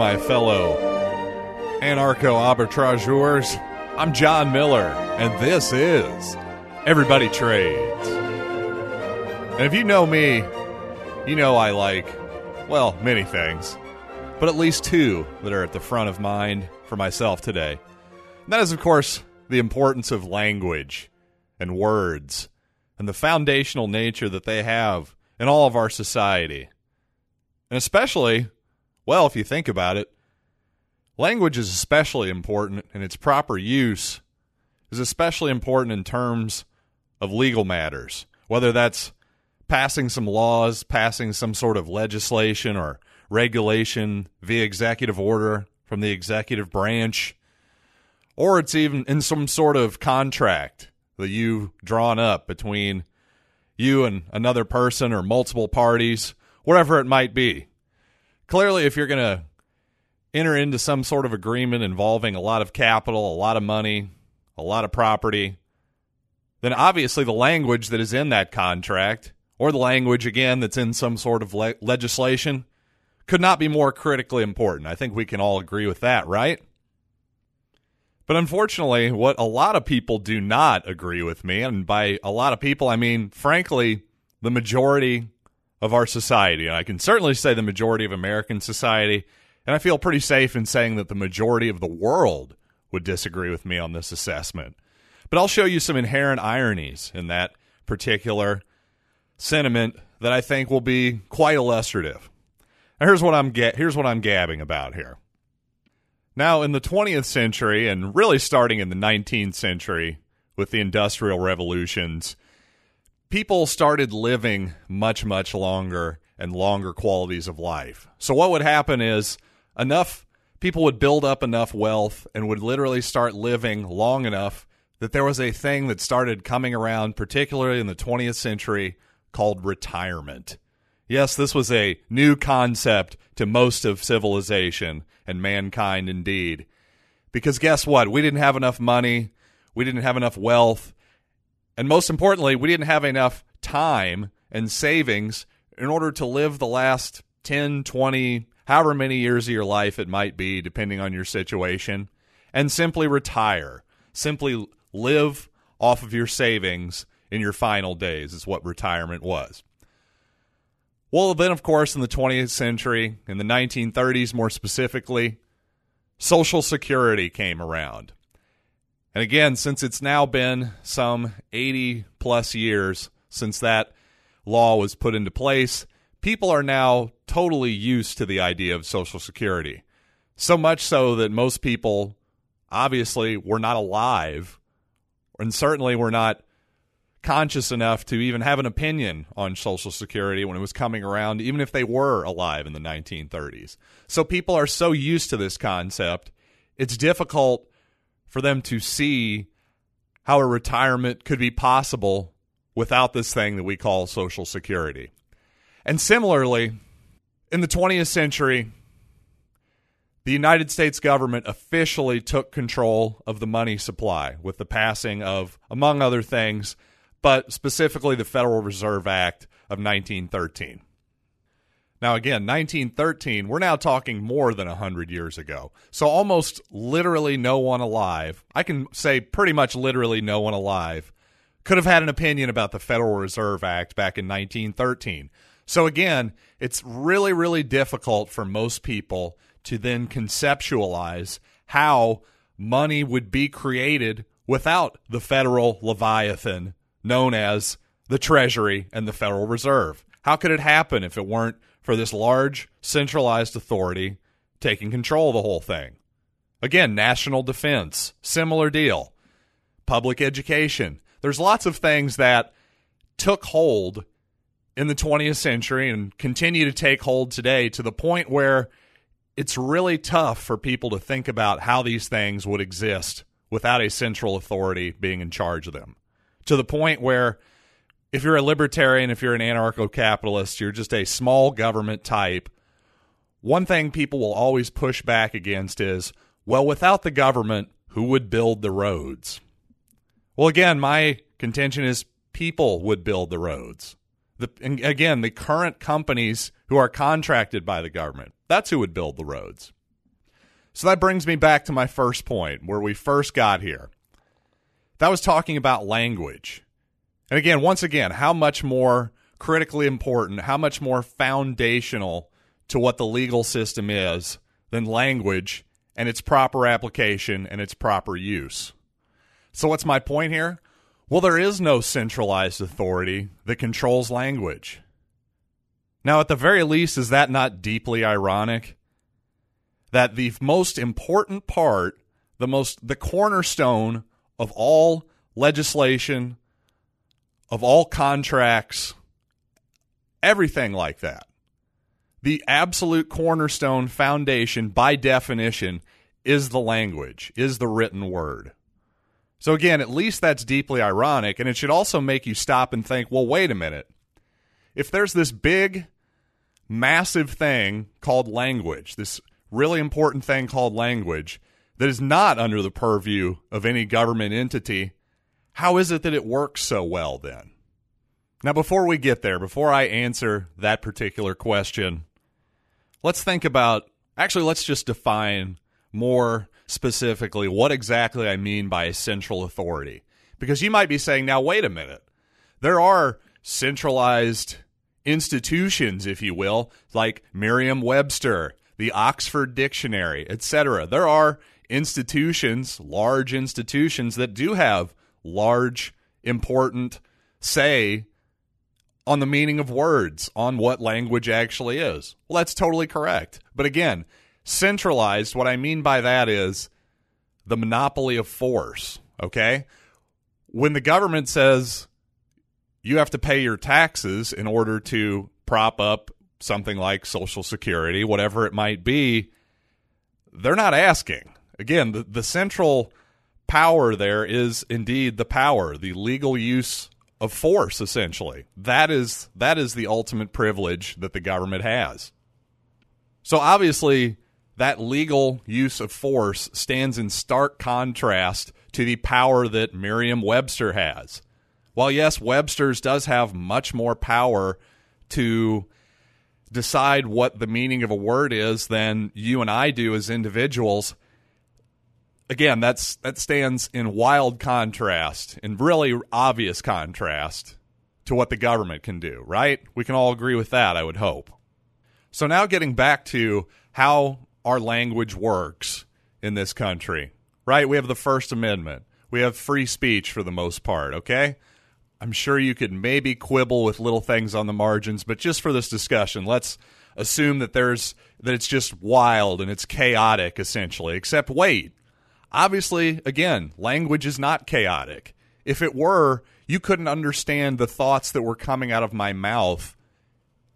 My fellow anarcho arbitrageurs. I'm John Miller, and this is Everybody Trades. And if you know me, you know I like, well, many things, but at least two that are at the front of mind for myself today. And that is, of course, the importance of language and words and the foundational nature that they have in all of our society. And especially, well, if you think about it, language is especially important and its proper use is especially important in terms of legal matters, whether that's passing some laws, passing some sort of legislation or regulation via executive order from the executive branch, or it's even in some sort of contract that you've drawn up between you and another person or multiple parties, whatever it might be. Clearly, if you're going to enter into some sort of agreement involving a lot of capital, a lot of money, a lot of property, then obviously the language that is in that contract, or the language again that's in some sort of le- legislation, could not be more critically important. I think we can all agree with that, right? But unfortunately, what a lot of people do not agree with me, and by a lot of people, I mean, frankly, the majority of our society, and I can certainly say the majority of American society, and I feel pretty safe in saying that the majority of the world would disagree with me on this assessment. But I'll show you some inherent ironies in that particular sentiment that I think will be quite illustrative. Now, here's what I'm get here's what I'm gabbing about here. Now, in the 20th century and really starting in the 19th century with the industrial revolutions, people started living much much longer and longer qualities of life. So what would happen is enough people would build up enough wealth and would literally start living long enough that there was a thing that started coming around, particularly in the 20th century, called retirement. Yes, this was a new concept to most of civilization and mankind indeed. Because guess what? We didn't have enough money, we didn't have enough wealth, and most importantly, we didn't have enough time and savings in order to live the last 10, 20, however many years of your life it might be, depending on your situation, and simply retire. Simply live off of your savings in your final days, is what retirement was. Well, then, of course, in the 20th century, in the 1930s more specifically, Social Security came around. And again, since it's now been some 80 plus years since that law was put into place, people are now totally used to the idea of Social Security. So much so that most people obviously were not alive and certainly were not conscious enough to even have an opinion on Social Security when it was coming around, even if they were alive in the 1930s. So people are so used to this concept, it's difficult for them to see how a retirement could be possible without this thing that we call Social Security. And similarly, in the 20th century, the United States government officially took control of the money supply with the passing of, among other things, but specifically the Federal Reserve Act of 1913. Now, again, 1913, we're now talking more than 100 years ago. So, almost literally no one alive, I can say pretty much literally no one alive, could have had an opinion about the Federal Reserve Act back in 1913. So, again, it's really, really difficult for most people to then conceptualize how money would be created without the federal Leviathan known as the Treasury and the Federal Reserve. How could it happen if it weren't for this large centralized authority taking control of the whole thing? Again, national defense, similar deal. Public education. There's lots of things that took hold in the 20th century and continue to take hold today to the point where it's really tough for people to think about how these things would exist without a central authority being in charge of them. To the point where if you're a libertarian, if you're an anarcho capitalist, you're just a small government type. One thing people will always push back against is well, without the government, who would build the roads? Well, again, my contention is people would build the roads. The, again, the current companies who are contracted by the government, That's who would build the roads. So that brings me back to my first point where we first got here. That was talking about language. And again, once again, how much more critically important, how much more foundational to what the legal system is than language and its proper application and its proper use. So, what's my point here? Well, there is no centralized authority that controls language. Now, at the very least, is that not deeply ironic? That the most important part, the most the cornerstone of all legislation, of all contracts, everything like that. The absolute cornerstone foundation by definition is the language, is the written word. So again, at least that's deeply ironic, and it should also make you stop and think, well, wait a minute. If there's this big, massive thing called language, this really important thing called language, that is not under the purview of any government entity, how is it that it works so well then? Now, before we get there, before I answer that particular question, let's think about actually, let's just define more specifically what exactly I mean by a central authority. Because you might be saying, now, wait a minute. There are centralized institutions, if you will, like Merriam Webster, the Oxford Dictionary, etc. There are institutions, large institutions, that do have large, important say on the meaning of words, on what language actually is. Well, that's totally correct. But again, centralized, what I mean by that is the monopoly of force, okay? When the government says you have to pay your taxes in order to prop up something like Social Security, whatever it might be, they're not asking. Again, the, the central power there is indeed the power, the legal use of force essentially. That is that is the ultimate privilege that the government has. So obviously that legal use of force stands in stark contrast to the power that Merriam-Webster has. While yes, Webster's does have much more power to decide what the meaning of a word is than you and I do as individuals, again, that's that stands in wild contrast, in really obvious contrast to what the government can do, right? We can all agree with that, I would hope. So now getting back to how our language works in this country, right? We have the First Amendment. We have free speech for the most part, okay? I'm sure you could maybe quibble with little things on the margins, but just for this discussion, let's assume that there's that it's just wild and it's chaotic essentially. Except wait, Obviously, again, language is not chaotic. If it were, you couldn't understand the thoughts that were coming out of my mouth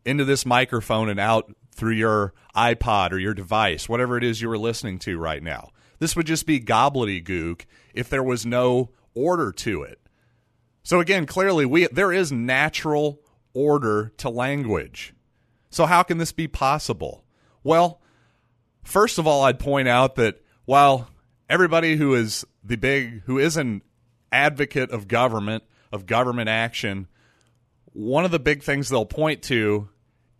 into this microphone and out through your iPod or your device, whatever it is you were listening to right now. This would just be gobbledygook if there was no order to it. So again, clearly we there is natural order to language. So how can this be possible? Well, first of all, I'd point out that while everybody who is the big who is an advocate of government of government action one of the big things they'll point to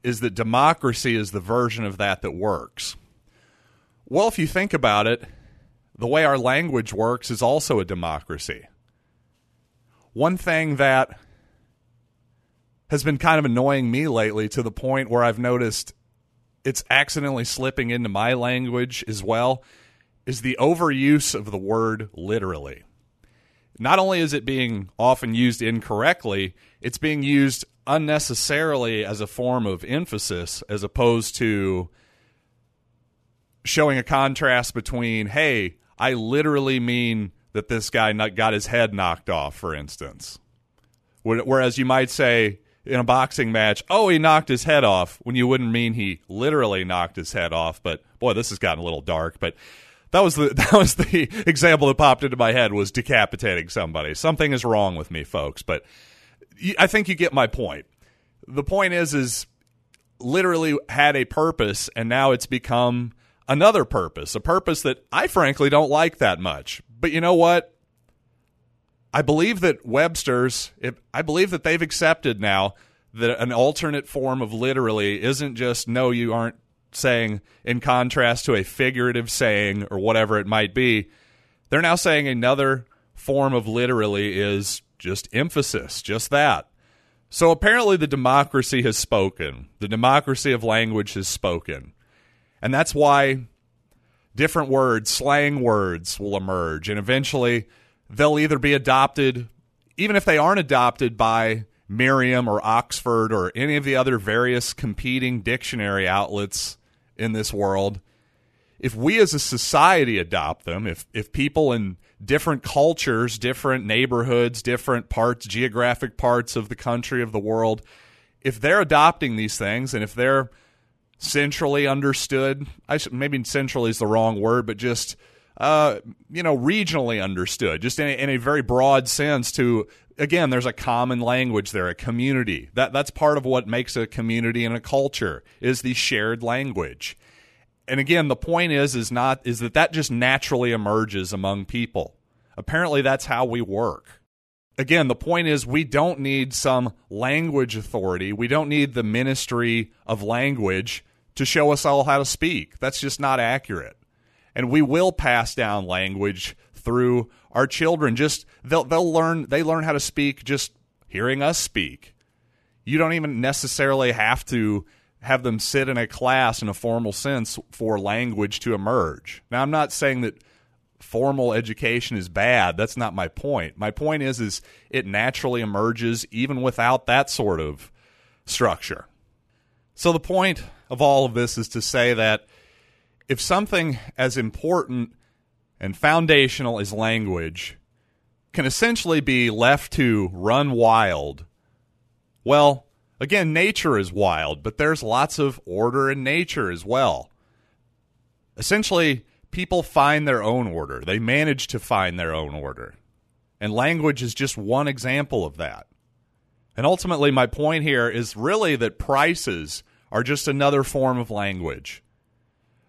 is that democracy is the version of that that works. Well if you think about it the way our language works is also a democracy. One thing that has been kind of annoying me lately to the point where I've noticed it's accidentally slipping into my language as well is the overuse of the word literally. Not only is it being often used incorrectly, it's being used unnecessarily as a form of emphasis as opposed to showing a contrast between, hey, I literally mean that this guy got his head knocked off, for instance. Whereas you might say in a boxing match, oh, he knocked his head off, when you wouldn't mean he literally knocked his head off. But boy, this has gotten a little dark. But that was the that was the example that popped into my head was decapitating somebody. Something is wrong with me, folks. But I think you get my point. The point is, is literally had a purpose, and now it's become another purpose, a purpose that I frankly don't like that much. But you know what? I believe that Webster's, if, I believe that they've accepted now that an alternate form of literally isn't just no, you aren't saying, in contrast to a figurative saying or whatever it might be, they're now saying another form of literally is just emphasis, just that. So apparently the democracy has spoken. The democracy of language has spoken. And that's why different words, slang words, will emerge. And eventually they'll either be adopted, even if they aren't adopted by Merriam or Oxford or any of the other various competing dictionary outlets in this world. If we as a society adopt them, if, if people in different cultures, different neighborhoods, different parts, geographic parts of the country, of the world, if they're adopting these things and if they're centrally understood, I should, maybe centrally is the wrong word, but just uh, you know, regionally understood, just in a, in a very broad sense. To again, there's a common language there, a community. That that's part of what makes a community and a culture is the shared language. And again, the point is is not is that that just naturally emerges among people. Apparently, that's how we work. Again, the point is we don't need some language authority. We don't need the ministry of language to show us all how to speak. That's just not accurate and we will pass down language through our children. Just they'll they'll learn they learn how to speak just hearing us speak. You don't even necessarily have to have them sit in a class in a formal sense for language to emerge. Now i'm not saying that formal education is bad. That's not my point. My point is is it naturally emerges even without that sort of structure. So the point of all of this is to say that if something as important and foundational as language can essentially be left to run wild, well, again, nature is wild, but there's lots of order in nature as well. Essentially, people find their own order, they manage to find their own order. And language is just one example of that. And ultimately, my point here is really that prices are just another form of language.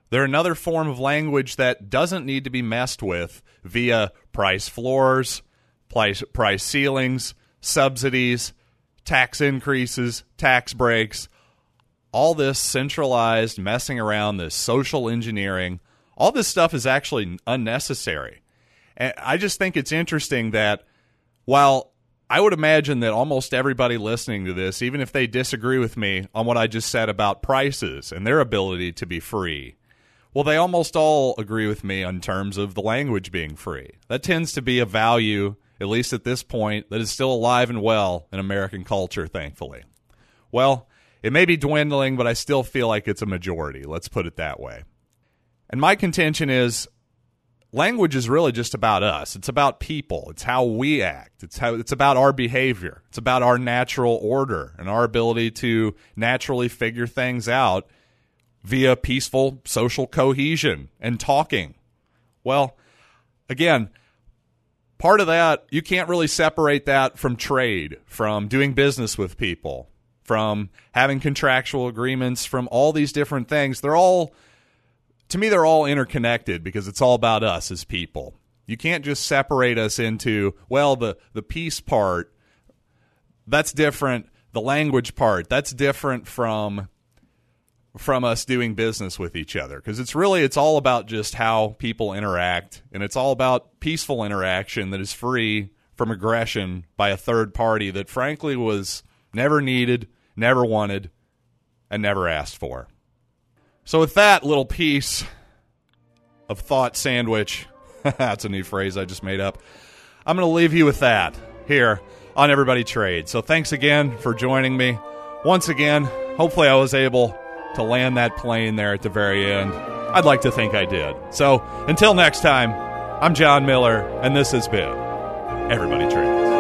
They're another form of language that doesn't need to be messed with via price floors, price, price ceilings, subsidies, tax increases, tax breaks. All this centralized messing around, this social engineering, all this stuff is actually unnecessary. And I just think it's interesting that while I would imagine that almost everybody listening to this, even if they disagree with me on what I just said about prices and their ability to be free, well, they almost all agree with me in terms of the language being free. That tends to be a value, at least at this point, that is still alive and well in American culture, thankfully. Well, it may be dwindling, but I still feel like it's a majority. Let's put it that way. And my contention is language is really just about us. It's about people. It's how we act. It's how it's about our behavior. It's about our natural order and our ability to naturally figure things out via peaceful social cohesion and talking. Well, again, part of that, you can't really separate that from trade, from doing business with people, from having contractual agreements, from all these different things. They're all, to me, they're all interconnected because it's all about us as people. You can't just separate us into, well, the, the peace part, that's different. The language part, that's different from from us doing business with each other because it's really it's all about just how people interact and it's all about peaceful interaction that is free from aggression by a third party that frankly was never needed, never wanted, and never asked for. So with that little piece of thought sandwich, that's a new phrase I just made up. I'm going to leave you with that here on Everybody Trade. So thanks again for joining me. Once again, hopefully I was able to land that plane there at the very end. I'd like to think I did. So until next time, I'm John Miller, and this has been Everybody Trade.